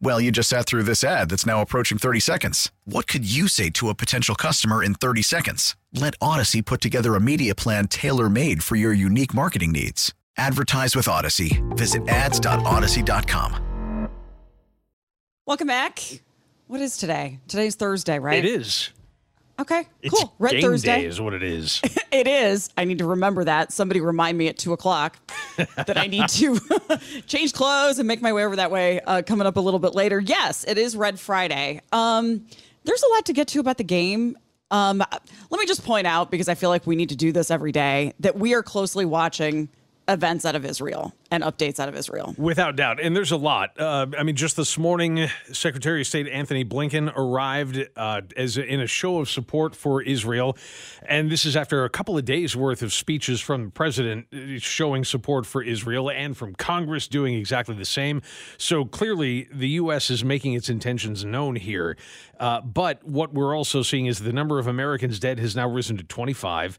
Well, you just sat through this ad that's now approaching 30 seconds. What could you say to a potential customer in 30 seconds? Let Audacy put together a media plan tailor made for your unique marketing needs. Advertise with Audacy. Visit ads.audacy.com. Welcome back. What is today? Today's Thursday, right? It is. Okay, It's cool. Red game Thursday. day is what it is. It is. I need to remember that. Somebody remind me at two o'clock that I need to change clothes and make my way over that way. Uh, coming up a little bit later. Yes, it is Red Friday. Um, there's a lot to get to about the game. Um, let me just point out because I feel like we need to do this every day that we are closely watching events out of Israel and updates out of Israel. Without doubt. And there's a lot. Uh, I mean, just this morning, Secretary of State Antony Blinken arrived uh, as in a show of support for Israel. And this is after a couple of days worth of speeches from the president uh, showing support for Israel and from Congress doing exactly the same. So clearly, the U.S. is making its intentions known here. Uh, but what we're also seeing is the number of Americans dead has now risen to 25.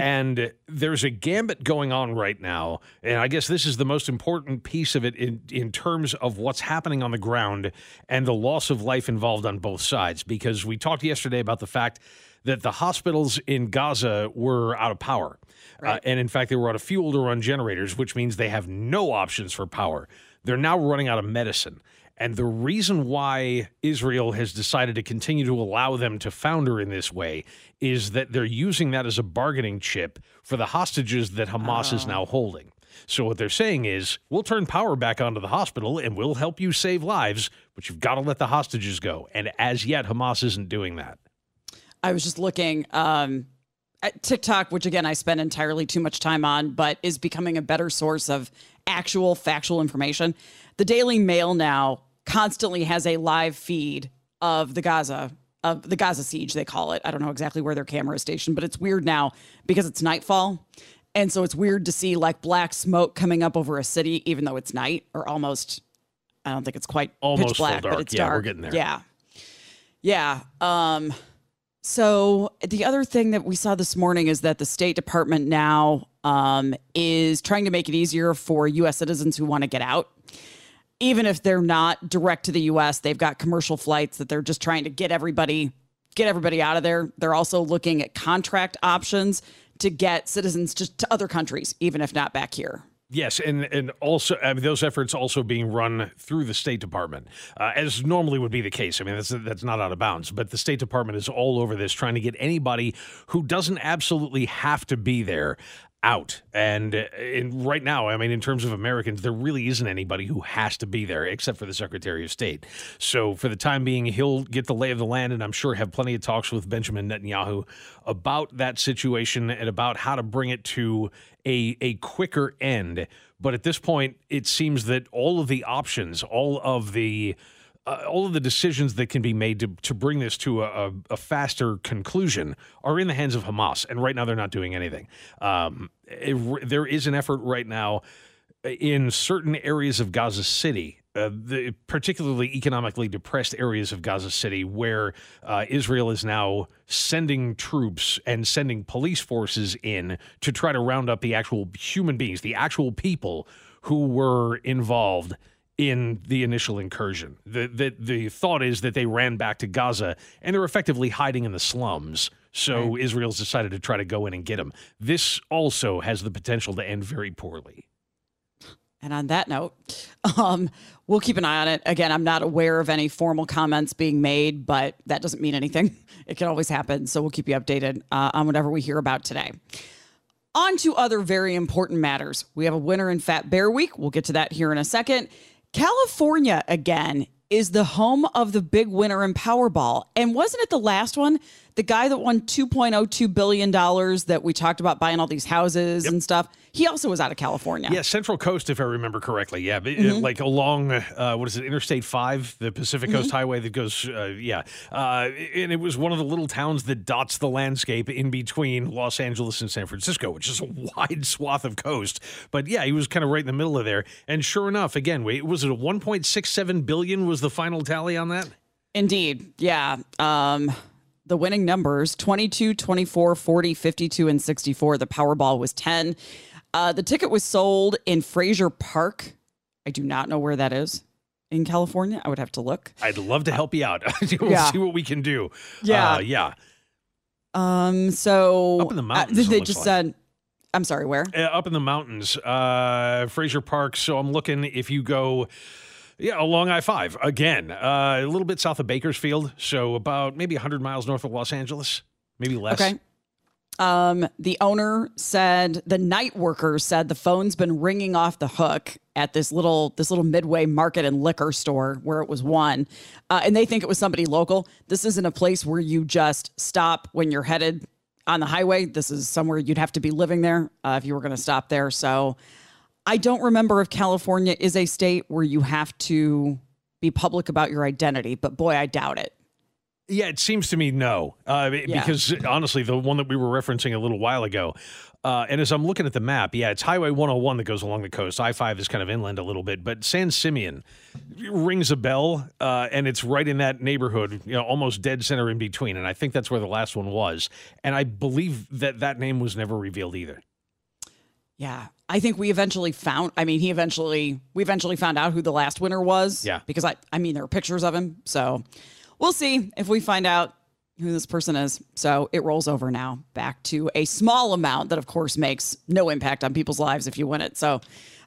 And there's a gambit going on right now. And I guess this is the most important piece of it in, in terms of what's happening on the ground and the loss of life involved on both sides. Because we talked yesterday about the fact that the hospitals in Gaza were out of power. Uh, and in fact, they were out of fuel to run generators, which means they have no options for power. They're now running out of medicine. And the reason why Israel has decided to continue to allow them to founder in this way is that they're using that as a bargaining chip for the hostages that Hamas is now holding. So what they're saying is, we'll turn power back onto the hospital and we'll help you save lives, but you've got to let the hostages go. And as yet, Hamas isn't doing that. I was just looking um, at TikTok, which again I spend entirely too much time on, but is becoming a better source of actual factual information. The Daily Mail now constantly has a live feed of the Gaza of the Gaza siege. They call it. I don't know exactly where their camera is stationed, but it's weird now because it's nightfall. And so it's weird to see like black smoke coming up over a city, even though it's night or almost. I don't think it's quite Almost pitch black, dark. but it's Yeah, we're dark. getting there. Yeah, yeah. Um, so the other thing that we saw this morning is that the State Department now um, is trying to make it easier for U.S. citizens who want to get out. Even if they're not direct to the U.S., they've got commercial flights that they're just trying to get everybody get everybody out of there. They're also looking at contract options to get citizens just to other countries, even if not back here. Yes, and and also I mean, those efforts also being run through the State Department, uh, as normally would be the case. I mean, that's that's not out of bounds, but the State Department is all over this, trying to get anybody who doesn't absolutely have to be there out. And uh, in, right now, I mean, in terms of Americans, there really isn't anybody who has to be there except for the Secretary of State. So for the time being, he'll get the lay of the land, and I'm sure have plenty of talks with Benjamin Netanyahu about that situation and about how to bring it to a a quicker end. But at this point, it seems that all of the options, all of the uh, all of the decisions that can be made to, to bring this to a, a, faster conclusion are in the hands of Hamas. And right now, they're not doing anything. Um, it- there is an effort right now in certain areas of Gaza City, uh, the particularly economically depressed areas of Gaza City, where uh, Israel is now sending troops and sending police forces in to try to round up the actual human beings, the actual people who were involved in the initial incursion. The, the the thought is that they ran back to Gaza and they're effectively hiding in the slums. So Israel's decided to try to go in and get them. This also has the potential to end very poorly. And on that note, um, we'll keep an eye on it. Again, I'm not aware of any formal comments being made, but that doesn't mean anything. It can always happen. So we'll keep you updated uh, on whatever we hear about today. On to other very important matters. We have a winner in Fat Bear Week. We'll get to that here in a second. California again is the home of the big winner in Powerball. And wasn't it the last one? The guy that won $2.02 billion that we talked about buying all these houses yep. and stuff. He also was out of California. Yeah, Central Coast, if I remember correctly. Yeah, mm-hmm. like along uh, what is it, Interstate Five, the Pacific Coast mm-hmm. Highway that goes. Uh, yeah, uh, and it was one of the little towns that dots the landscape in between Los Angeles and San Francisco, which is a wide swath of coast. But yeah, he was kind of right in the middle of there. And sure enough, again, wait, was it a 1.67 billion? Was the final tally on that? Indeed, yeah. Um, the winning numbers 22, 24, 40, 52, and 64. The Powerball was 10. Uh, the ticket was sold in Frazier Park. I do not know where that is in California. I would have to look. I'd love to help you out. we'll yeah. see what we can do. Yeah. Uh, yeah. Um, so up in the uh, mountains, uh, they just like. said, I'm sorry, where? Uh, up in the mountains, uh, Frazier Park. So I'm looking if you go yeah, along I 5 again, uh, a little bit south of Bakersfield. So about maybe 100 miles north of Los Angeles, maybe less. Okay. Um, the owner said the night workers said the phone's been ringing off the hook at this little this little midway market and liquor store where it was one, uh, and they think it was somebody local. This isn't a place where you just stop when you're headed on the highway. This is somewhere you'd have to be living there uh, if you were going to stop there. So I don't remember if California is a state where you have to be public about your identity, but boy, I doubt it. Yeah, it seems to me no, uh, yeah. because honestly, the one that we were referencing a little while ago, uh, and as I'm looking at the map, yeah, it's Highway 101 that goes along the coast. I 5 is kind of inland a little bit, but San Simeon rings a bell, uh, and it's right in that neighborhood, you know, almost dead center in between. And I think that's where the last one was. And I believe that that name was never revealed either. Yeah. I think we eventually found I mean he eventually we eventually found out who the last winner was. Yeah. Because I I mean there are pictures of him. So we'll see if we find out who this person is. So it rolls over now back to a small amount that of course makes no impact on people's lives if you win it. So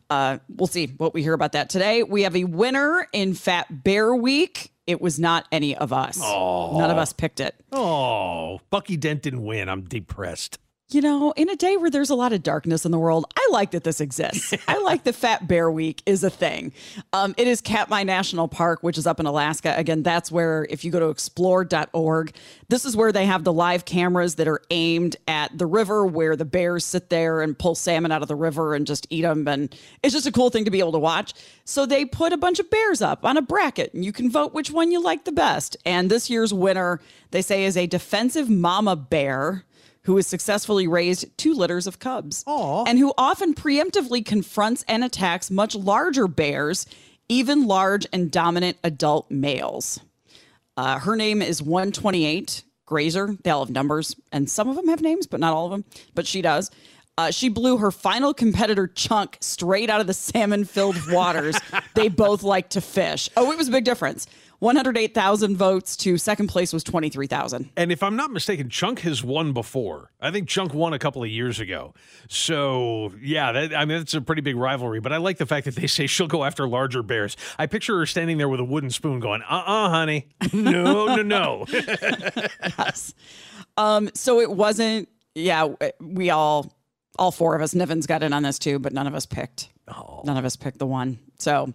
uh, we'll see what we hear about that today. We have a winner in Fat Bear Week. It was not any of us. Oh. None of us picked it. Oh, Bucky Dent didn't win. I'm depressed you know, in a day where there's a lot of darkness in the world, I like that this exists. I like the Fat Bear Week is a thing. Um, it is Katmai National Park, which is up in Alaska. Again, that's where, if you go to explore.org, this is where they have the live cameras that are aimed at the river where the bears sit there and pull salmon out of the river and just eat them. And it's just a cool thing to be able to watch. So they put a bunch of bears up on a bracket and you can vote which one you like the best. And this year's winner, they say, is a defensive mama bear who has successfully raised two litters of cubs Aww. and who often preemptively confronts and attacks much larger bears, even large and dominant adult males. Uh, her name is 128 Grazer. They all have numbers, and some of them have names, but not all of them. But she does. Uh, she blew her final competitor chunk straight out of the salmon filled waters they both like to fish. Oh, it was a big difference. 108,000 votes to second place was 23,000. And if I'm not mistaken, Chunk has won before. I think Chunk won a couple of years ago. So, yeah, that, I mean, that's a pretty big rivalry. But I like the fact that they say she'll go after larger bears. I picture her standing there with a wooden spoon going, uh uh-uh, uh honey. No, no, no. yes. Um, so it wasn't, yeah, we all, all four of us, Niven's got in on this too, but none of us picked. Oh. None of us picked the one. So,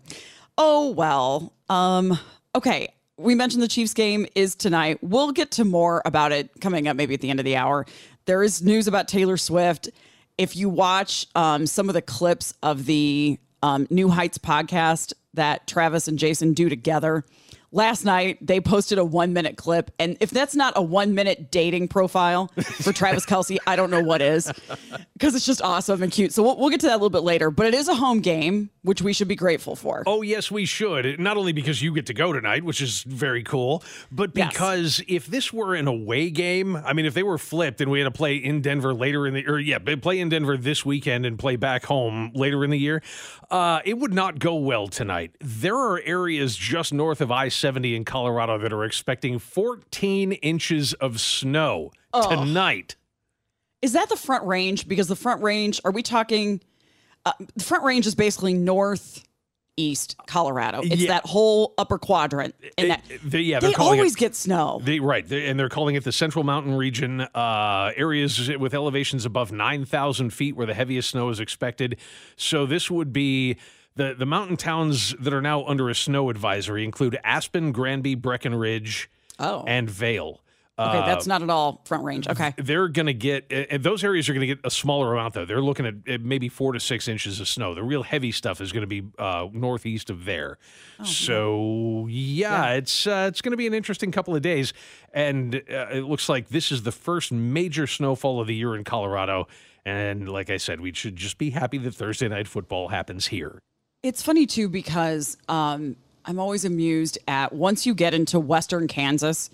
oh well. Um, Okay, we mentioned the Chiefs game is tonight. We'll get to more about it coming up maybe at the end of the hour. There is news about Taylor Swift. If you watch um, some of the clips of the um, New Heights podcast that Travis and Jason do together, last night they posted a one minute clip. And if that's not a one minute dating profile for Travis Kelce, I don't know what is because it's just awesome and cute. So we'll, we'll, get to that a little bit later. But it is a home game, which we should be grateful for. Oh, yes, we should. Not only because you get to go tonight, which is very cool, but because yes. if this were an away game, I mean, if they were flipped and we had to play in Denver later in the, or yeah, play in Denver this weekend and play back home later in the year, uh, it would not go well tonight. There are areas just north of I 70 in Colorado that are expecting 14 inches of snow oh. tonight. Is that the front range? Because the front range, are we talking? Uh, the front range is basically north East Colorado. It's Yeah. that whole upper quadrant, and that It- they- yeah, they calling it- always get snow. They, right, they, and they're calling it the Central Mountain Region, uh, areas with elevations above 9,000 feet where the heaviest snow is expected. So this would be the, the mountain towns that are now under a snow advisory include Aspen, Granby, Breckenridge, Oh. and Vail. okay, Uh, that's not at all front range. Okay. they're going to get and those areas are going to get a smaller amount though they're looking at, at maybe four to six inches of snow the real heavy stuff is going to be uh, northeast of there so yeah, it's uh, it's going to be an interesting couple of days and uh, it looks like this is the first major snowfall of the year in colorado and like i said we should just be happy that thursday night football happens here It's funny too because um, I'm always amused at once you get into western Kansas,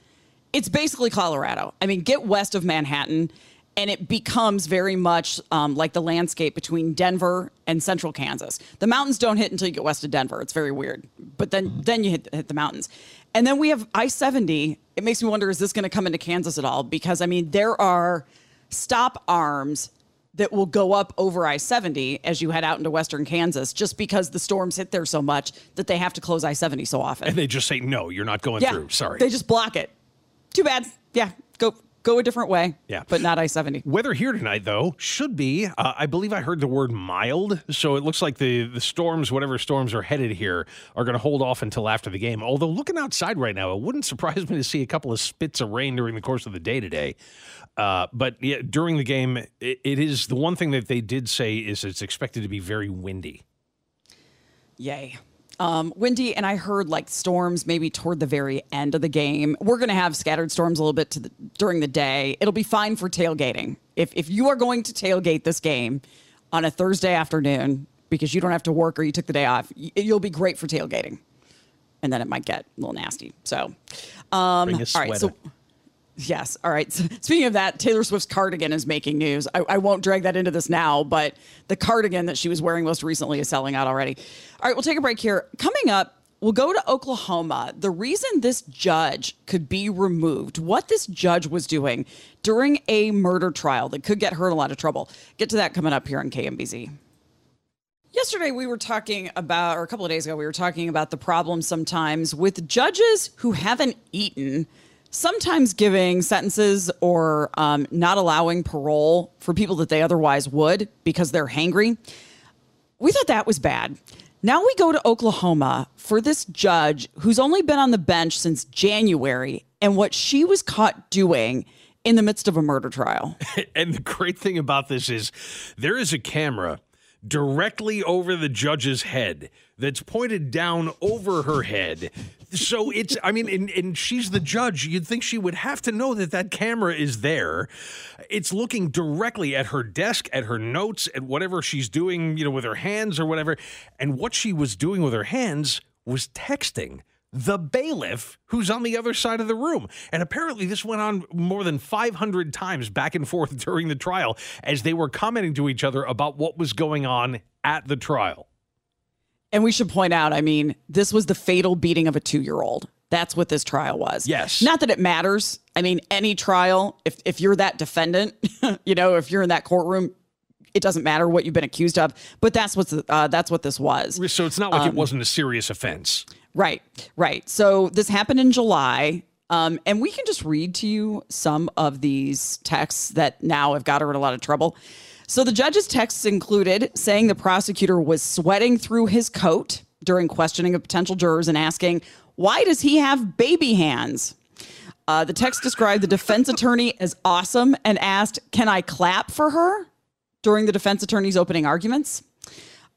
it's basically Colorado. I mean, get west of Manhattan, and it becomes very much um, like the landscape between Denver and central Kansas. The mountains don't hit until you get west of Denver. It's very weird, but then then you hit, hit the mountains, and then we have I seventy. It makes me wonder: is this going to come into Kansas at all? Because I mean, there are stop arms that will go up over I 70 as you head out into western Kansas just because the storms hit there so much that they have to close I 70 so often. and they just say no you're not going yeah. through sorry They just block it. Too bad. Yeah. Go go a different way. Yeah. But not I 70. Weather here tonight, though, should be. Uh, I believe I heard the word mild, so it looks like the the storms, whatever storms are headed here, are going to hold off until after the game. Although looking outside right now, it wouldn't surprise me to see a couple of spits of rain during the course of the day today. Uh, but yeah, during the game, it, it is the one thing that they did say is it's expected to be very windy. Yay. Um, windy, and I heard like storms maybe toward the very end of the game. We're going to have scattered storms a little bit to the, during the day. It'll be fine for tailgating. If, if you are going to tailgate this game on a Thursday afternoon because you don't have to work or you took the day off, you'll be great for tailgating. And then it might get a little nasty. So, um, all right. So. Yes. All right. Speaking of that, Taylor Swift's cardigan is making news. I, I won't drag that into this now, but the cardigan that she was wearing most recently is selling out already. All right. We'll take a break here. Coming up, we'll go to Oklahoma. The reason this judge could be removed, what this judge was doing during a murder trial that could get her in a lot of trouble. Get to that coming up here on KMBZ. Yesterday, we were talking about, or a couple of days ago, we were talking about the problem sometimes with judges who haven't eaten, sometimes giving sentences or um, not allowing parole for people that they otherwise would because they're hangry. We thought that was bad. Now we go to Oklahoma for this judge who's only been on the bench since January and what she was caught doing in the midst of a murder trial. And the great thing about this is there is a camera directly over the judge's head that's pointed down over her head. So it's, I mean, and, and she's the judge. You'd think she would have to know that that camera is there. It's looking directly at her desk, at her notes, at whatever she's doing, you know, with her hands or whatever. And what she was doing with her hands was texting the bailiff who's on the other side of the room. And apparently, this went on more than 500 times back and forth during the trial as they were commenting to each other about what was going on at the trial. And we should point out, I mean, this was the fatal beating of a two year old. That's what this trial was. Yes. Not that it matters. I mean, any trial, if, if you're that defendant, you know, if you're in that courtroom, it doesn't matter what you've been accused of. But that's what's uh, that's what this was. So it's not like it wasn't a serious offense. Right, right. So this happened in July. Um, and we can just read to you some of these texts that now have got her in a lot of trouble. So the judge's texts included saying the prosecutor was sweating through his coat during questioning of potential jurors and asking, why does he have baby hands? Uh, the text described the defense attorney as awesome and asked, Can I clap for her during the defense attorney's opening arguments?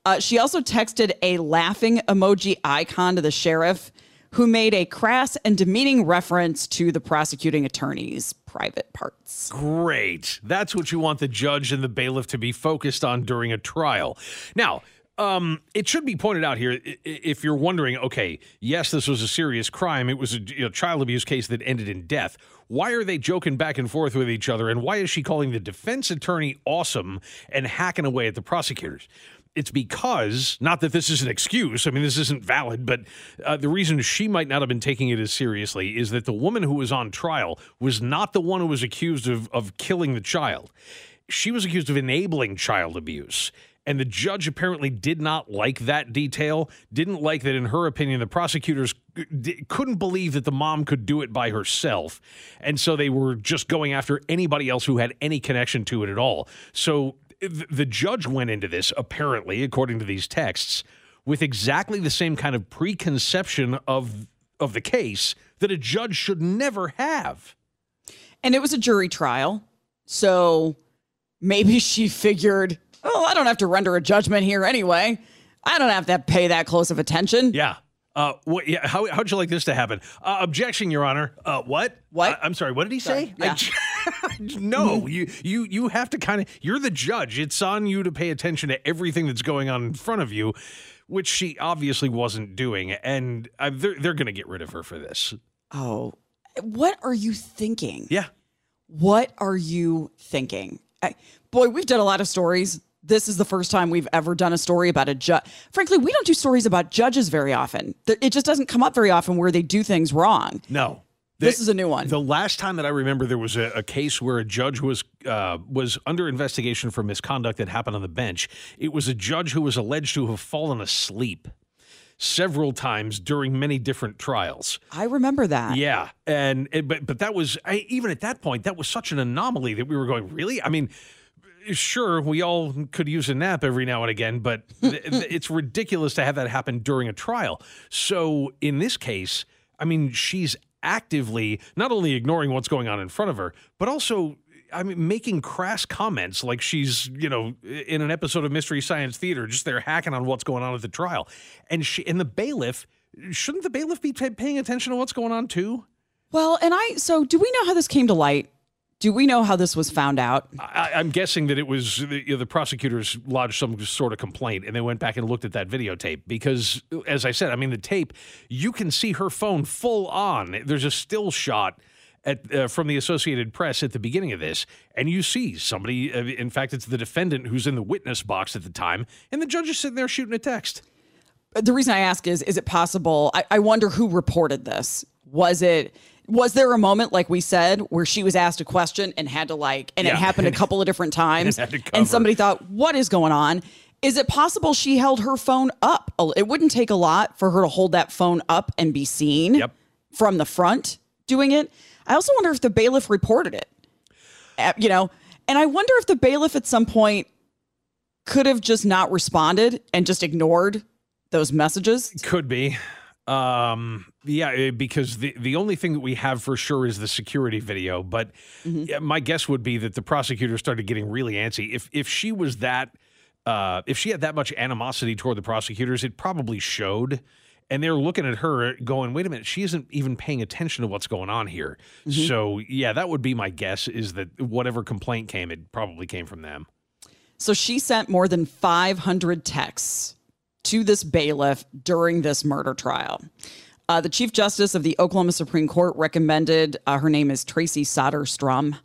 Uh, she also texted a laughing emoji icon to the sheriff, who made a crass and demeaning reference to the prosecuting attorney's private parts. Great. That's what you want the judge and the bailiff to be focused on during a trial. Now, um, it should be pointed out here if you're wondering, okay, yes, this was a serious crime. It was a you know, child abuse case that ended in death. Why are they joking back and forth with each other? And why is she calling the defense attorney awesome and hacking away at the prosecutors? It's because, not that this is an excuse, I mean, this isn't valid, but uh, the reason she might not have been taking it as seriously is that the woman who was on trial was not the one who was accused of, of killing the child. She was accused of enabling child abuse. And the judge apparently did not like that detail, didn't like that, in her opinion, the prosecutors couldn't believe that the mom could do it by herself. And so they were just going after anybody else who had any connection to it at all. So the judge went into this, apparently, according to these texts, with exactly the same kind of preconception of, of the case that a judge should never have. And it was a jury trial. So maybe she figured oh, I don't have to render a judgment here anyway. I don't have to pay that close of attention. Yeah. Uh, what, yeah, how, how'd you like this to happen? Uh, objection, Your Honor. Uh, what? What? I, am sorry. What did he say? Yeah. I, no, you you you have to kind of. You're the judge. It's on you to pay attention to everything that's going on in front of you, which she obviously wasn't doing, and uh, they're they're going to get rid of her for this. Oh, what are you thinking? Yeah. What are you thinking? I, boy, we've done a lot of stories this is the first time we've ever done a story about a judge. Frankly, we don't do stories about judges very often. It just doesn't come up very often where they do things wrong. No. The, this is a new one. The last time that I remember there was a, a case where a judge was uh, was under investigation for misconduct that happened on the bench. It was a judge who was alleged to have fallen asleep several times during many different trials. I remember that. Yeah, and, and but but that was I, even at that point that was such an anomaly that we were going really. I mean sure, we all could use a nap every now and again, but th- th- it's ridiculous to have that happen during a trial. So in this case, I mean, she's actively not only ignoring what's going on in front of her, but also I mean, making crass comments like she's, you know, in an episode of Mystery Science Theater, just there hacking on what's going on at the trial. And she, and the bailiff, shouldn't the bailiff be t- paying attention to what's going on too? Well, and I, so do we know how this came to light? Do we know how this was found out? I, am guessing that it was you know, the prosecutors lodged some sort of complaint and they went back and looked at that videotape because, as I said, I mean, the tape, you can see her phone full on. There's a still shot. At, uh, from the Associated Press at the beginning of this, and you see somebody. Uh, in fact, it's the defendant who's in the witness box at the time, and the judge is sitting there shooting a text. The reason I ask is: Is it possible? I, I wonder who reported this. Was it was there a moment like we said where she was asked a question and had to like and yeah. it happened a couple of different times and somebody thought what is going on? Is it possible she held her phone up it wouldn't take a lot for her to hold that phone up and be seen yep. from the front doing it. I also wonder if the bailiff reported it. Uh, you know and i wonder if the bailiff at some point could have just not responded and just ignored those messages. Could be um, yeah, eh, because the the only thing that we have for sure is the security video. But mm-hmm. my guess would be that the prosecutor started getting really antsy. If if she was that, uh, if she had that much animosity toward the prosecutors, it probably showed. And they're looking at her, going, "Wait a minute, she isn't even paying attention to what's going on here." Mm-hmm. So, yeah, that would be my guess. Is that whatever complaint came, it probably came from them. So she sent more than 500 texts to this bailiff during this murder trial. Uh, the Chief Justice of the Oklahoma Supreme Court recommended, uh, her name is Traci Soderstrom,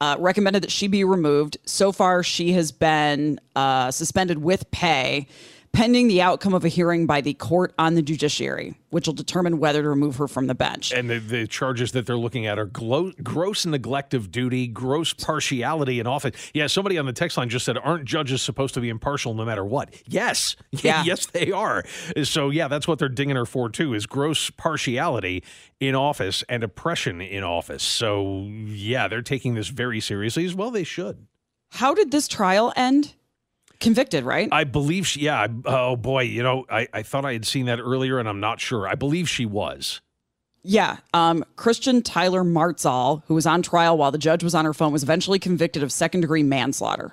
uh, recommended that she be removed. So far, she has been uh, suspended with pay pending the outcome of a hearing by the court on the judiciary, which will determine whether to remove her from the bench. And the, the charges that they're looking at are glo- gross neglect of duty, gross partiality in office. Yeah, somebody on the text line just said, "Aren't judges supposed to be impartial no matter what?" Yes, yeah. yes, they are. So yeah, that's what they're dinging her for too: is gross partiality in office and oppression in office. So yeah, they're taking this very seriously as well. They should. How did this trial end? Convicted, right? I believe she, yeah. Oh boy, you know, I, I thought I had seen that earlier and I'm not sure. I believe she was. Yeah. Um, Christian Tyler Martzall, who was on trial while the judge was on her phone, was eventually convicted of second degree manslaughter.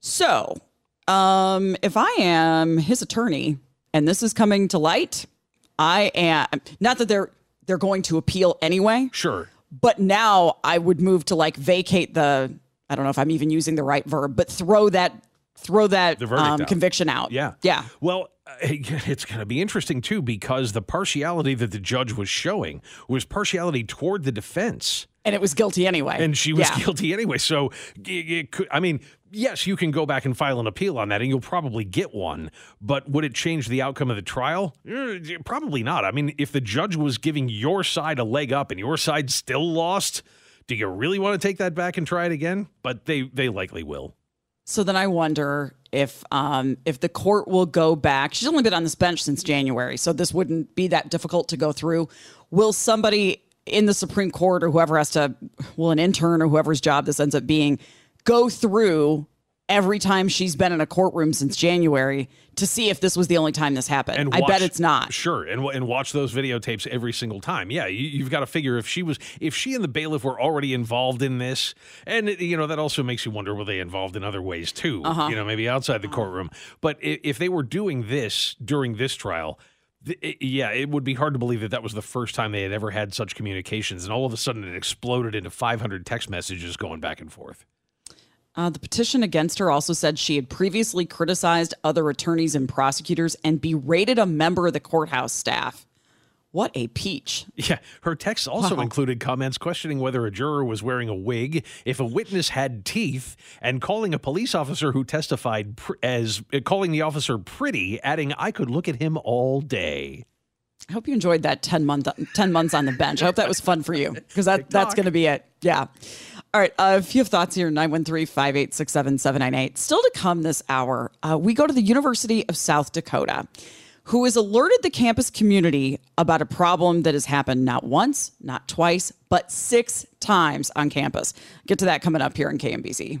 So, um, if I am his attorney and this is coming to light, I am not that they're they're going to appeal anyway. Sure. But now I would move to like vacate the I don't know if I'm even using the right verb, but throw that throw that um, out. conviction out. Yeah. Yeah. Well, it's going to be interesting too because the partiality that the judge was showing was partiality toward the defense. And it was guilty anyway. And she was yeah. guilty anyway. So, could, I mean, yes, you can go back and file an appeal on that and you'll probably get one. But would it change the outcome of the trial? Eh, probably not. I mean, if the judge was giving your side a leg up and your side still lost, do you really want to take that back and try it again? But they they likely will. So then I wonder if um, if the court will go back. She's only been on this bench since January, so this wouldn't be that difficult to go through. Will somebody in the Supreme Court or whoever has to, will an intern or whoever's job this ends up being, go through every time she's been in a courtroom since January to see if this was the only time this happened. And I bet it's not. Sure, and and watch those videotapes every single time. Yeah, you, you've got to figure if she was, if she and the bailiff were already involved in this, and you know that also makes you wonder were they involved in other ways too? Uh-huh. You know, maybe outside the courtroom. But if, if they were doing this during this trial. it- yeah, it would be hard to believe that that was the first time they had ever had such communications, and all of a sudden it exploded into 500 text messages going back and forth. Uh, the petition against her also said she had previously criticized other attorneys and prosecutors and berated a member of the courthouse staff. What a peach. Yeah, her text also included comments questioning whether a juror was wearing a wig, if a witness had teeth, and calling a police officer who testified pr- as uh, calling the officer pretty, adding, "I could look at him all day." I hope you enjoyed that 10 month 10 months on the bench. I hope that was fun for you because that, that's going to be it. Yeah. All right. Uh, a few thoughts here 913 586 7798. Still to come this hour, uh, we go to the University of South Dakota, who has alerted the campus community about a problem that has happened not once, not twice, but six times on campus. Get to that coming up here in KMBZ.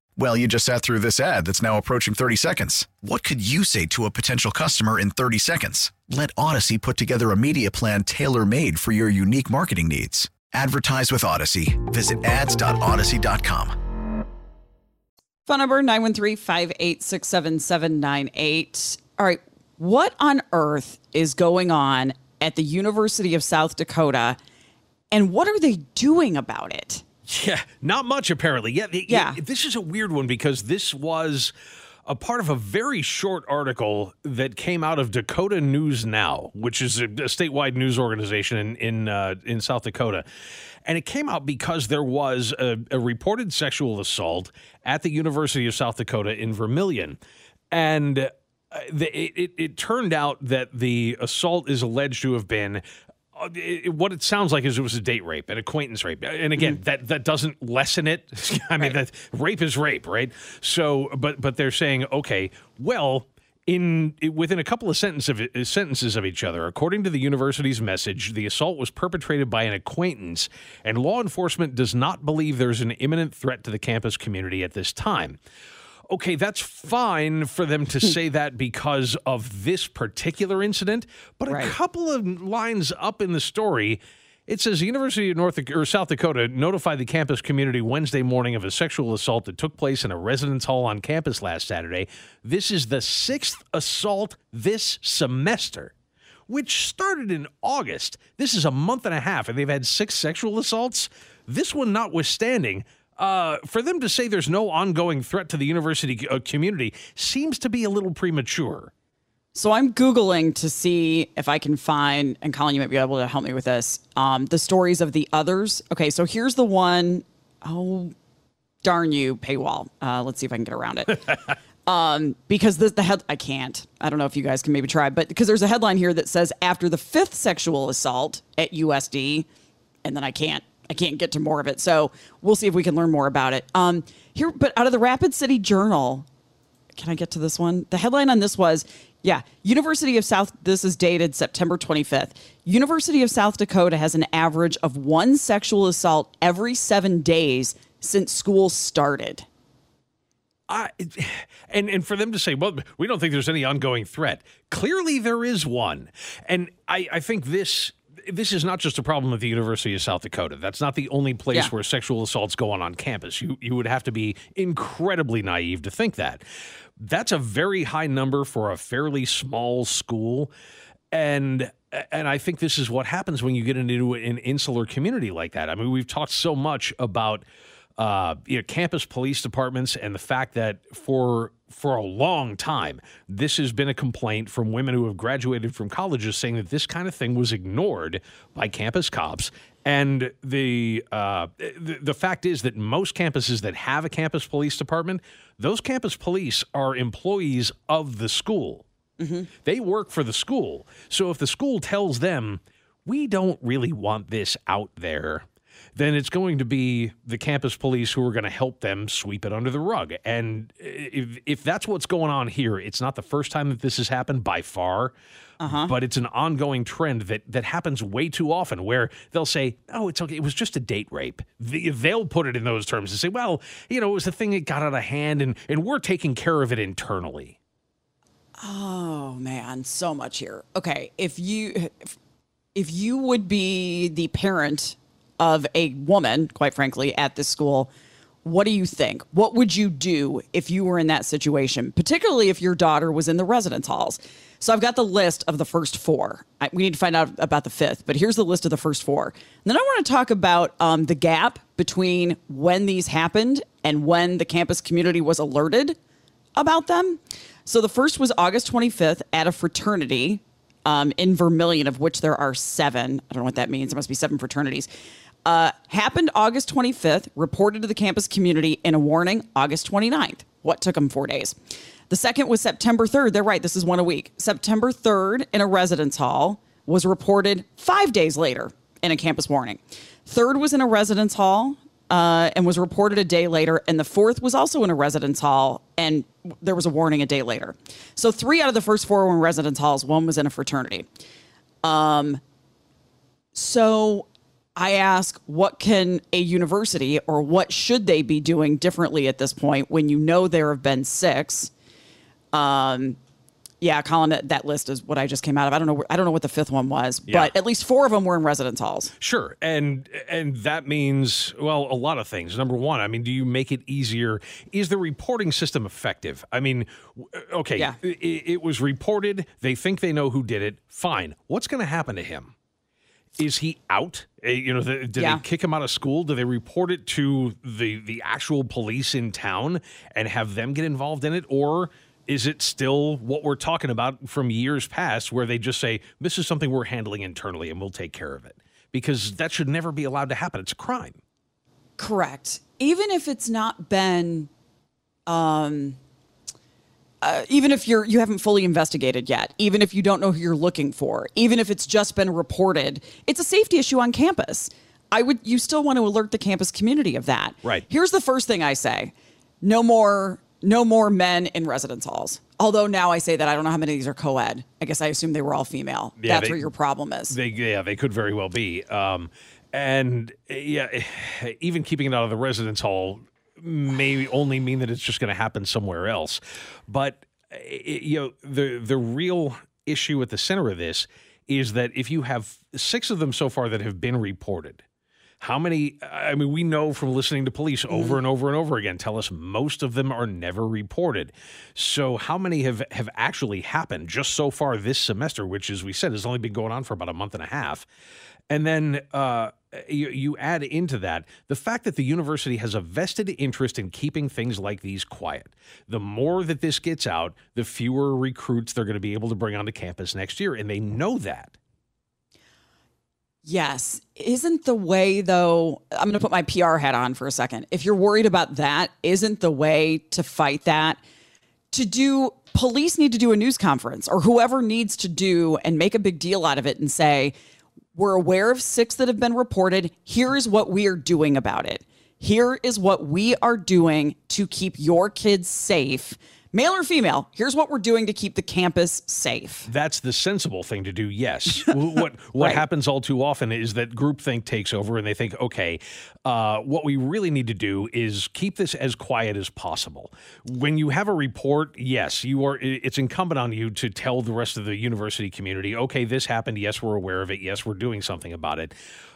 Well, you just sat through this ad that's now approaching 30 seconds. What could you say to a potential customer in 30 seconds? Let Audacy put together a media plan tailor made for your unique marketing needs. Advertise with Audacy. Visit ads.audacy.com. Phone number 913 586 7798. All right. What on earth is going on at the University of South Dakota and what are they doing about it? Yeah, not much apparently. Yeah, Yeah. This is a weird one because this was a part of a very short article that came out of Dakota News Now, which is a, a statewide news organization in in, uh, in South Dakota. And it came out because there was a, a reported sexual assault at the University of South Dakota in Vermillion. And uh, the, it, it, turned out that the assault is alleged to have been it- what it sounds like is it was a date rape, an acquaintance rape, and again, mm-hmm. that that doesn't lessen it. I mean, that rape is rape, right? So, but but they're saying, okay, well. In within a couple of sentences of, sentences of each other, according to the university's message, the assault was perpetrated by an acquaintance, and law enforcement does not believe there's an imminent threat to the campus community at this time okay, that's fine for them to say that because of this particular incident, but a couple of lines up in the story, it says the University of North or South Dakota notified the campus community Wednesday morning of a sexual assault that took place in a residence hall on campus last Saturday. This is the sixth assault this semester. Which started in August. This is a month and a half, and they've had six sexual assaults. This one notwithstanding, uh, for them to say there's no ongoing threat to the university uh, community seems to be a little premature. So I'm Googling to see if I can find, and Colin, you might be able to help me with this, um, the stories of the others. Okay, so here's the one, oh, darn you, paywall. Uh, let's see if I can get around it. um, because the, the head, I can't. I don't know if you guys can maybe try, but because there's a headline here that says after the fifth sexual assault at USD, and then I can't. I can't get to more of it. So we'll see if we can learn more about it. Um, here, but out of the Rapid City Journal, can I get to this one? The headline on this was, yeah, University of South, this is dated September 25th. University of South Dakota has an average of one sexual assault every seven days since school started. I, and and for them to say, well, we don't think there's any ongoing threat. Clearly, there is one, and I, I think this this is not just a problem at the University of South Dakota. That's not the only place Yeah. where sexual assaults go on on campus. You you would have to be incredibly naive to think that. That's a very high number for a fairly small school, and and I think this is what happens when you get into an insular community like that. I mean, we've talked so much about uh, you know, campus police departments and the fact that for for a long time this has been a complaint from women who have graduated from colleges saying that this kind of thing was ignored by campus cops. And the uh, the, the fact is that most campuses that have a campus police department those campus police are employees of the school. They work for the school. So if the school tells them we don't really want this out there then it's going to be the campus police who are going to help them sweep it under the rug. And if, if that's what's going on here, it's not the first time that this has happened by far, uh-huh. but it's an ongoing trend that, that happens way too often where they'll say, oh, it's okay. It was just a date rape. The- They'll put it in those terms and say, well, you know, it was the thing that got out of hand and, and we're taking care of it internally. Oh man, so much here. Okay, if you if, if you would be the parent of a woman, quite frankly, at this school, what do you think? What would you do if you were in that situation, particularly if your daughter was in the residence halls? So I've got the list of the first four. I, we need to find out about the fifth, but here's the list of the first four. And then I want to talk about um, the gap between when these happened and when the campus community was alerted about them. So the first was August 25th at a fraternity um, in Vermillion, of which there are seven. I don't know what that means. There must be seven fraternities. Uh, happened August 25th, reported to the campus community in a warning August 29th. What took them four days? The second was September 3rd. They're right. This is one a week. September 3rd in a residence hall was reported five days later in a campus warning. Third was in a residence hall uh, and was reported a day later. And the fourth was also in a residence hall, and there was a warning a day later. So three out of the first four were in residence halls. One was in a fraternity. Um, so I ask, what can a university or what should they be doing differently at this point when you know there have been six? Um, yeah, Colin, that, that list is what I just came out of. I don't know. I don't know what the fifth one was, Yeah. but at least four of them were in residence halls. Sure, and and that means well a lot of things. Number one, I mean, do you make it easier? Is the reporting system effective? I mean, okay, Yeah. i- i- it was reported. They think they know who did it. Fine. What's going to happen to him? Is he out? Uh, You know, the, did Yeah. they kick him out of school? Do they report it to the the actual police in town and have them get involved in it, or is it still what we're talking about from years past, where they just say this is something we're handling internally and we'll take care of it? Because that should never be allowed to happen. It's a crime. Correct. Even if it's not been, um, uh, even if you're you haven't fully investigated yet, even if you don't know who you're looking for, even if it's just been reported, it's a safety issue on campus. I would you still want to alert the campus community of that. Right. Here's the first thing I say: no more no more men in residence halls. Although now I say that I don't know how many of these are co-ed. I guess I assume they were all female. Yeah, That's they- where your problem is. They yeah, they could very well be. Um, and yeah, even keeping it out of the residence hall may only mean that it's just going to happen somewhere else. But uh, you know, the the real issue at the center of this is that if you have six of them so far that have been reported. How many? I mean, we know from listening to police over and over and over again tell us most of them are never reported. So, how many have have actually happened just so far this semester? Which, as we said, has only been going on for about a month and a half. And then uh, Uh, you, you add into that the fact that the university has a vested interest in keeping things like these quiet. The more that this gets out, the fewer recruits they're going to be able to bring onto campus next year, and they know that. Yes. Isn't the way, though, I'm going to put my PR hat on for a second. If you're worried about that, isn't the way to fight that to do, police need to do a news conference or whoever needs to do and make a big deal out of it and say, we're aware of six that have been reported. Here is what we are doing about it. Here is what we are doing to keep your kids safe male or female, here's what we're doing to keep the campus safe. That's the sensible thing to do. Yes. what what Right. happens all too often is that groupthink takes over, and they think, okay, uh, what we really need to do is keep this as quiet as possible. When you have a report, yes, you are. It's incumbent on you to tell the rest of the university community, okay, this happened. Yes, we're aware of it. Yes, we're doing something about it.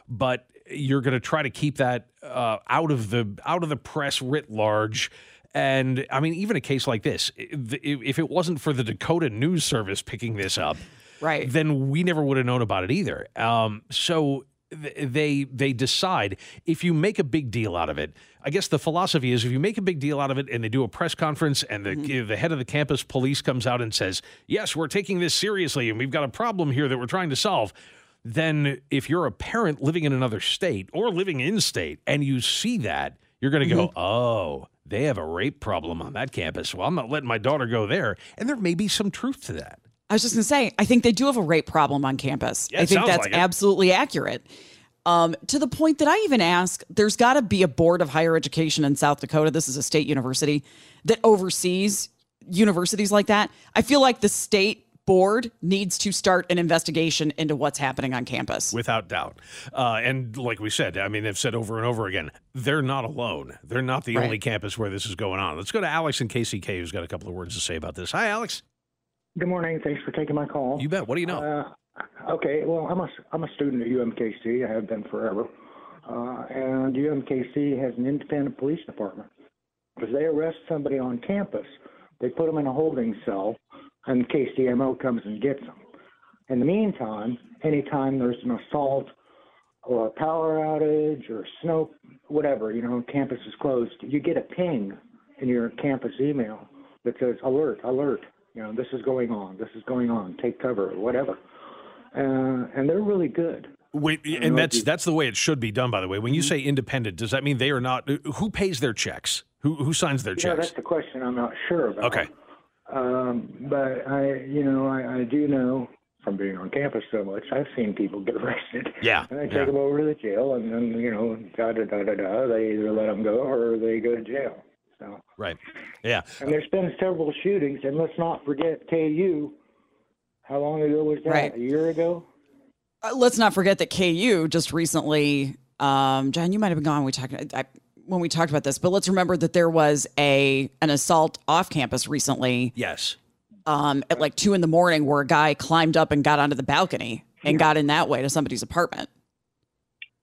But you're going to try to keep that uh, out of the out of the press writ large. And I mean, even a case like this, if it wasn't for the Dakota News Service picking this up, Right. then we never would have known about it either. Um, so they they decide if you make a big deal out of it. I guess the philosophy is if you make a big deal out of it and they do a press conference and the the head of the campus police comes out and says, "Yes, we're taking this seriously and we've got a problem here that we're trying to solve." Then if you're a parent living in another state or living in state and you see that, you're going to go, "Oh, they have a rape problem on that campus. Well, I'm not letting my daughter go there." And there may be some truth to that. I was just going to say, I think they do have a rape problem on campus. Yeah, I think that's like absolutely accurate. Um, to the point that I even ask, there's got to be a board of higher education in South Dakota. This is a state university that oversees universities like that. I feel like the state board needs to start an investigation into what's happening on campus. without doubt. Uh, and like we said, I mean, they've said over and over again, they're not alone. They're not the Right. only campus where this is going on. Let's go to Alex in KCK, who's got a couple of words to say about this. Hi, Alex. Good morning. Thanks for taking my call. You bet. What do you know? Uh, okay, well, I'm a, I'm a student at UMKC. I have been forever. Uh, and UMKC has an independent police department. If they arrest somebody on campus, they put them in a holding cell, and KCMO comes and gets them. In the meantime, anytime there's an assault or a power outage or snow, whatever, you know, campus is closed, you get a ping in your campus email that says, alert, alert, you know, this is going on, this is going on, take cover, or whatever. Uh, and they're really good. Wait, and that's that's the way it should be done. By the way, when you say independent, does that mean they are not? Who pays their checks? Who who signs their checks? Yeah, that's the question I'm not sure about. Okay. Um, but I, you know, I, I do know from being on campus so much, I've seen people get arrested. Yeah, And they yeah. take them over to the jail, and then, you know, da da da da da, they either let them go or they go to jail. So, Right. Yeah. and there's been several shootings, and let's not forget KU. How long ago was that? Right. A year ago? Uh, let's not forget that KU just recently, um, John, you might have been gone. We talked I, when we talked about this, but let's remember that there was a an assault off campus recently Yes. um, at like two in the morning where a guy climbed up and got onto the balcony and got in that way to somebody's apartment.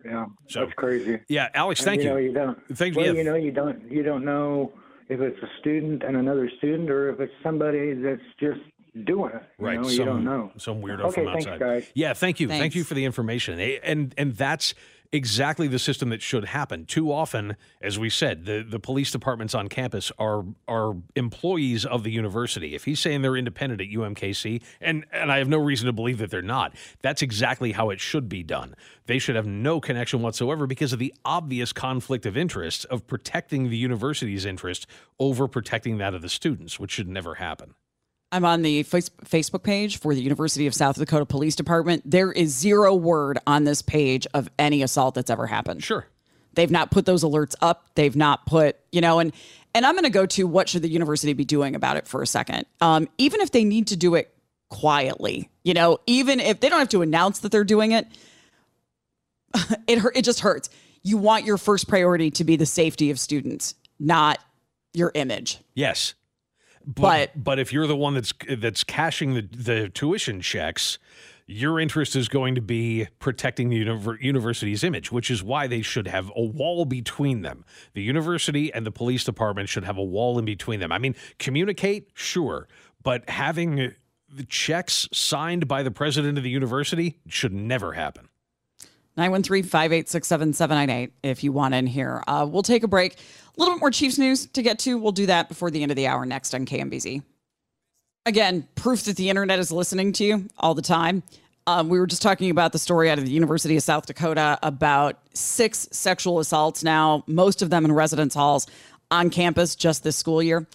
Yeah, So- that's crazy. Yeah, Alex. And, Thank you. Know, you. you don't. Thank well, you. you know, you don't. You don't know if it's a student and another student, or if it's somebody that's just doing it. You Right. know, some, you don't know. Some weirdo Okay, from thanks, outside. guys. Yeah, thank you. Thank you for the information. And and that's exactly the system that should happen. Too often, as we said, the, the police departments on campus are are employees of the university. If he's saying they're independent at UMKC, and, and I have no reason to believe that they're not, that's exactly how it should be done. They should have no connection whatsoever because of the obvious conflict of interest of protecting the university's interest over protecting that of the students, which should never happen. I'm on the Facebook page for the University of South Dakota Police Department. There is zero word on this page of any assault that's ever happened. Sure. They've not put those alerts up. They've not put, you know, and and I'm going to go to what should the university be doing about it for a second. Um, even if they need to do it quietly, you know, even if they don't have to announce that they're doing it, it hurt. It just hurts. You want your first priority to be the safety of students, not your image. Yes. But- But but if you're the one that's that's cashing the, the tuition checks, your interest is going to be protecting the univer- university's image, which is why they should have a wall between them. The university and the police department should have a wall in between them. I mean, communicate, sure, but having the checks signed by the president of the university should never happen. 913 586 7798 if you want in here. Uh, we'll take a break. A little bit more Chiefs news to get to. We'll do that before the end of the hour next on KMBZ. Again, proof that the internet is listening to you all the time. Um, we were just talking about the story out of the University of South Dakota about six sexual assaults now, most of them in residence halls on campus just this school year,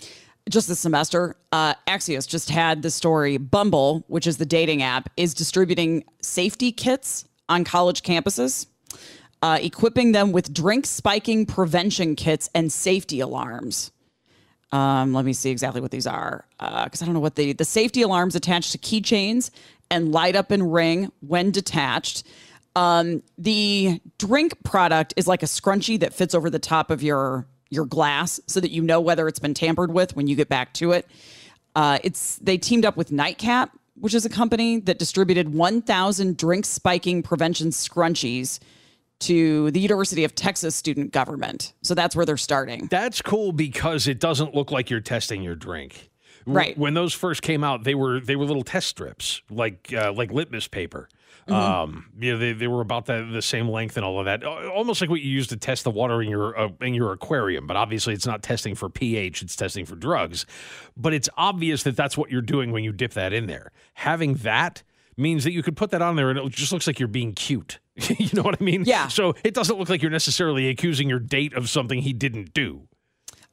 just this semester. Uh, Axios just had the story Bumble, which is the dating app, is distributing safety kits on college campuses, uh, equipping them with drink spiking prevention kits and safety alarms. Um, let me see exactly what these are because uh, I don't know what the the safety alarms attached to keychains and light up and ring when detached. Um, the drink product is like a scrunchie that fits over the top of your your glass so that you know whether it's been tampered with when you get back to it. Uh, it's they teamed up with Nightcap, which is a company that distributed 1,000 drink spiking prevention scrunchies to the University of Texas student government. So that's where they're starting. That's cool because it doesn't look like you're testing your drink. Right. When those first came out, they were they were little test strips, like uh, like litmus paper. Mm-hmm. Um, you know, they, they were about the, the same length and all of that, almost like what you use to test the water in your uh, in your aquarium. But obviously, it's not testing for pH; it's testing for drugs. But it's obvious that that's what you're doing when you dip that in there. Having that means that you could put that on there, and it just looks like you're being cute. you know what I mean? Yeah. So it doesn't look like you're necessarily accusing your date of something he didn't do.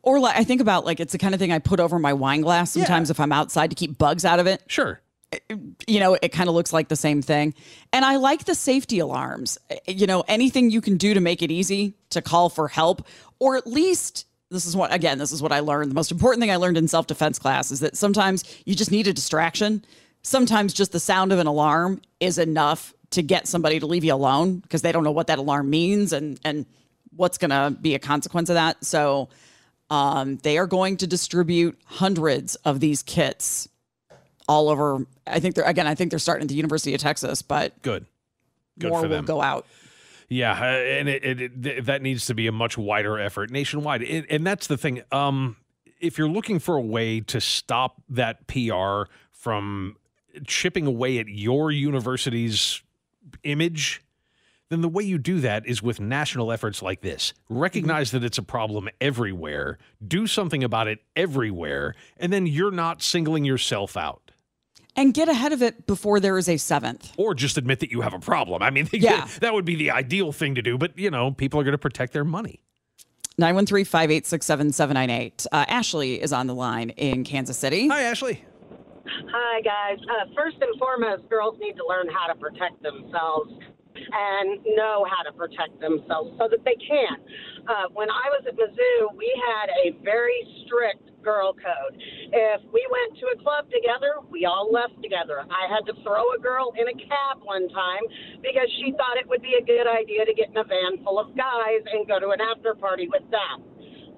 Or like I think about like it's the kind of thing I put over my wine glass sometimes yeah. if I'm outside to keep bugs out of it. Sure. You know, it kind of looks like the same thing. And I like the safety alarms. Eh, eh, you know, anything you can do to make it easy to call for help, or at least this is what again, this is what I learned. The most important thing I learned in self-defense class is that sometimes you just need a distraction. Sometimes just the sound of an alarm is enough to get somebody to leave you alone because they don't know what that alarm means and and what's going to be a consequence of that. So um, they are going to distribute hundreds of these kits all over. I think they're again. I think they're starting at the University of Texas, but good, good more for will them. go out. Yeah, uh, and it, it, it, that needs to be a much wider effort nationwide. and that's the thing. Um, if you're looking for a way to stop that PR from chipping away at your university's image, then the way you do that is with national efforts like this. Recognize that it's a problem everywhere, do something about it everywhere, and then you're not singling yourself out. And get ahead of it before there is a seventh. Or just admit that you have a problem. I mean, yeah. that would be the ideal thing to do, but you know, people are going to protect their money. 913 586 7798. Uh, Ashley is on the line in Kansas City. Hi, Ashley. Hi, guys. Uh, first and foremost, girls need to learn how to protect themselves and know how to protect themselves so that they can. Uh, when I was at Mizzou, we had a very strict girl code. If we went to a club together, we all left together. I had to throw a girl in a cab one time because she thought it would be a good idea to get in a van full of guys and go to an after party with them.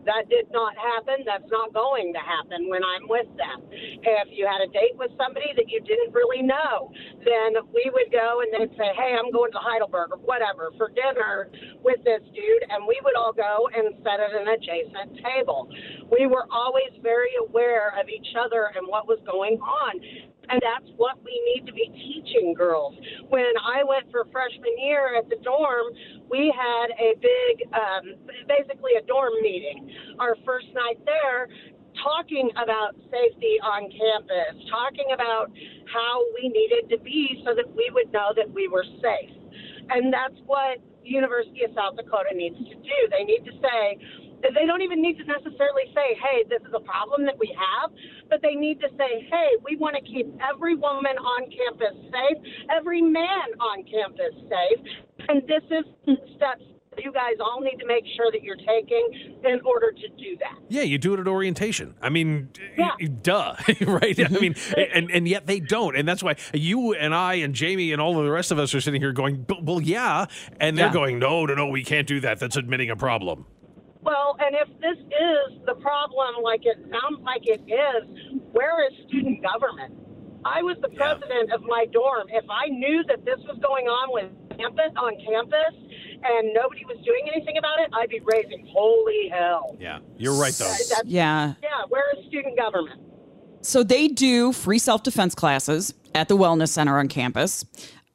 That did not happen. That's not going to happen when I'm with them. If you had a date with somebody that you didn't really know, then we would go and they'd say, Hey, I'm going to Heidelberg or whatever for dinner with this dude. And we would all go and sit at an adjacent table. We were always very aware of each other and what was going on. And that's what we need to be teaching girls. When I went for freshman year at the dorm, we had a big, um, basically a dorm meeting. Our first night there, talking about safety on campus, talking about how we needed to be so that we would know that we were safe. And that's what University of South Dakota needs to do. They need to say, they don't even need to necessarily say, hey, this is a problem that we have, but they need to say, hey, we want to keep every woman on campus safe, every man on campus safe, and this is steps you guys all need to make sure that you're taking in order to do that. Yeah, you do it at orientation. I mean, yeah. duh, right? I mean, and and yet they don't, and that's why you and I and Jamie and all of the rest of us are sitting here going, well, yeah, and they're yeah. going, no, no, no, we can't do that. That's admitting a problem. Well, and if this is the problem, like it sounds like it is, where is student government? I was the president yeah. of my dorm. If I knew that this was going on with campus on campus and nobody was doing anything about it, I'd be raising holy hell. Yeah, you're right though. That's, yeah. Yeah, where is student government? So they do free self defense classes at the Wellness Center on campus.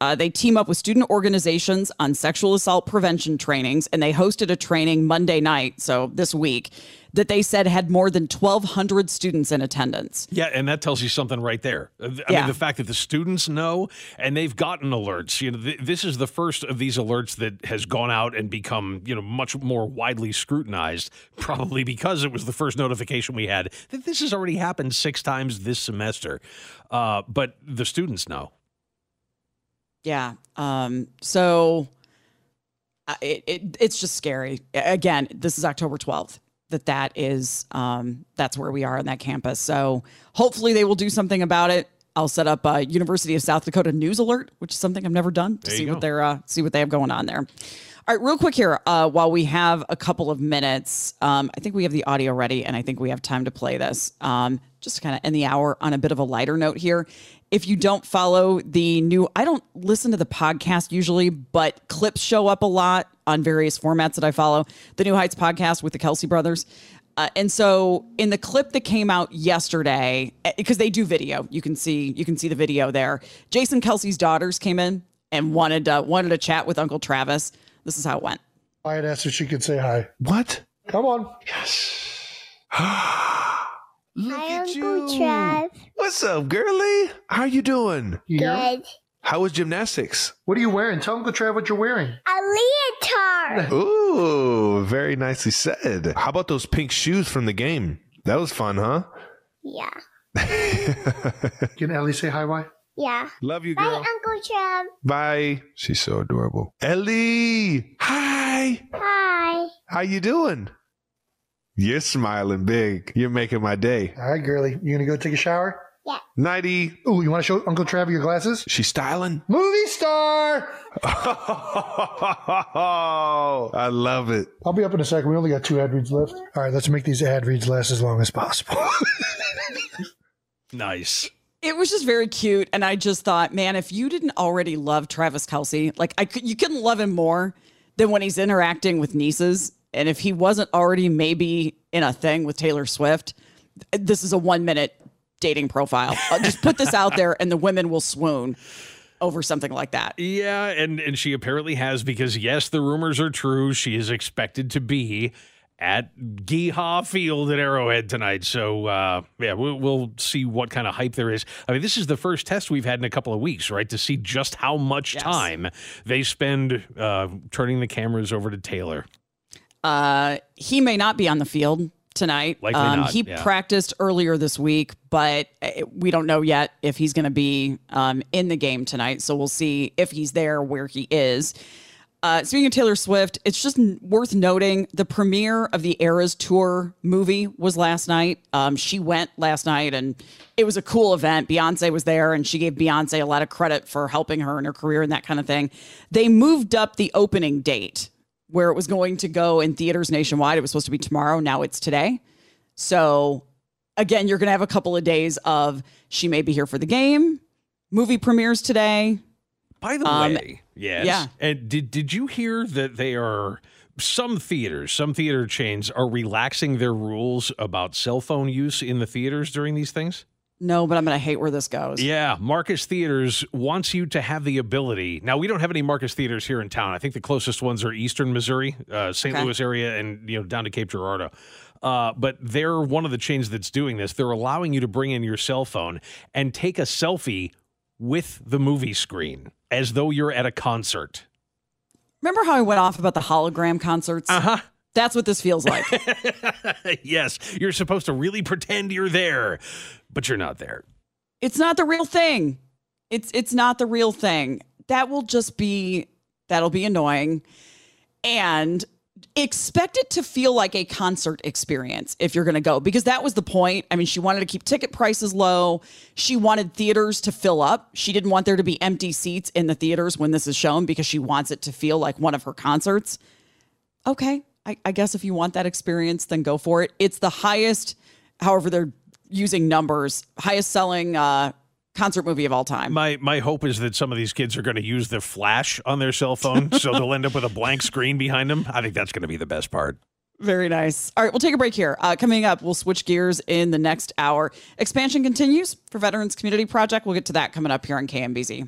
Uh, they team up with student organizations on sexual assault prevention trainings, and they hosted a training Monday night, so this week, that they said had more than 1,200 students in attendance. Yeah, and that tells you something right there. I yeah. mean, the fact that the students know and they've gotten alerts. You know, th- this is the first of these alerts that has gone out and become, you know, much more widely scrutinized, probably because it was the first notification we had that this has already happened six times this semester. Uh, but the students know. Yeah. Um, so uh, it, it, it's just scary. Again, this is October 12th. that that is um, that's where we are on that campus. So hopefully they will do something about it. I'll set up a University of South Dakota news alert, which is something I've never done to There see what they're uh, see what they have going on there. All right, real quick here, uh, while we have a couple of minutes, um, I think we have the audio ready, and I think we have time to play this. Um, just to kind of end the hour on a bit of a lighter note here. If you don't follow the new, I don't listen to the podcast usually, but clips show up a lot on various formats that I follow. The New Heights podcast with the Kelce brothers. Uh, and so in the clip that came out yesterday, because they do video, you can see you can see the video there. Jason Kelce's daughters came in and wanted uh, wanted to chat with Uncle Travis. This is how it went. I had asked if she could say hi. What? Come on. Look Hi, at Uncle you. Trav. What's up, girly? How are you doing? You? Good. How was gymnastics? What are you wearing? Tell Uncle Trav what you're wearing. A leotard. Ooh, very nicely said. How about those pink shoes from the game? That was fun, huh? Yeah. Can Ellie say hi, why? Yeah. Love you, Bye, girl. Uncle Trav. Bye. She's so adorable. Ellie, hi. Hi. How you doing? You're smiling big. You're making my day. All right, girly. You gonna go take a shower? Yeah. Nighty. Ooh, you want to show Uncle Trav your glasses? She's styling? Movie star. I love it. I'll be up in a second. We only got two ad reads left. All right, let's make these ad reads last as long as possible. Nice. It was just very cute, and I just thought, man, if you didn't already love Travis Kelce, like I could, you couldn't love him more than when he's interacting with nieces. And if he wasn't already maybe in a thing with Taylor Swift, this is a one minute dating profile. Uh, just put this out there, and the women will swoon over something like that. Yeah, and and she apparently has because yes, the rumors are true. She is expected to be at GEHA Field at Arrowhead tonight. So uh, yeah, we'll, we'll see what kind of hype there is. I mean, this is the first test we've had in a couple of weeks, right? To see just how much Yes. time they spend uh, turning the cameras over to Taylor. Uh, he may not be on the field tonight. Likely um, not, He yeah. practiced earlier this week, but uh, we don't know yet if he's going to be um, in the game tonight. So we'll see if he's there, where he is. Uh, speaking of Taylor Swift, it's just n- worth noting the premiere of the Eras Tour movie was last night. Um, she went last night, and it was a cool event. Beyonce was there, and she gave Beyonce a lot of credit for helping her in her career and that kind of thing. They moved up the opening date where it was going to go in theaters nationwide. It was supposed to be tomorrow. Now it's today. So again, you're going to have a couple of days of she may be here for the game. Movie premieres today. By the Um, way, yes. yeah. And did did you hear that they are some theaters, some theater chains are relaxing their rules about cell phone use in the theaters during these things? No, but I'm going to hate where this goes. Yeah, Marcus Theatres wants you to have the ability. Now we don't have any Marcus Theatres here in town. I think the closest ones are Eastern Missouri, uh, St. Okay. Louis area, and you know down to Cape Girardeau. Uh, but they're one of the chains that's doing this. They're allowing you to bring in your cell phone and take a selfie with the movie screen as though you're at a concert. Remember how I went off about the hologram concerts? Uh huh. That's what this feels like. yes, you're supposed to really pretend you're there, but you're not there. it's not the real thing. It's it's not the real thing. That will just be that'll be annoying. And expect it to feel like a concert experience if you're going to go because that was the point. I mean, she wanted to keep ticket prices low. She wanted theaters to fill up. She didn't want there to be empty seats in the theaters when this is shown because she wants it to feel like one of her concerts. Okay, I, I guess if you want that experience, then go for it. It's the highest, however, they're using numbers, highest selling uh, concert movie of all time. My my hope is that some of these kids are going to use the flash on their cell phone, so they'll end up with a blank screen behind them. I think that's going to be the best part. Very nice. All right, we'll take a break here. Uh, coming up, we'll switch gears in the next hour. Expansion continues for Veterans Community Project. We'll get to that coming up here on KMBZ.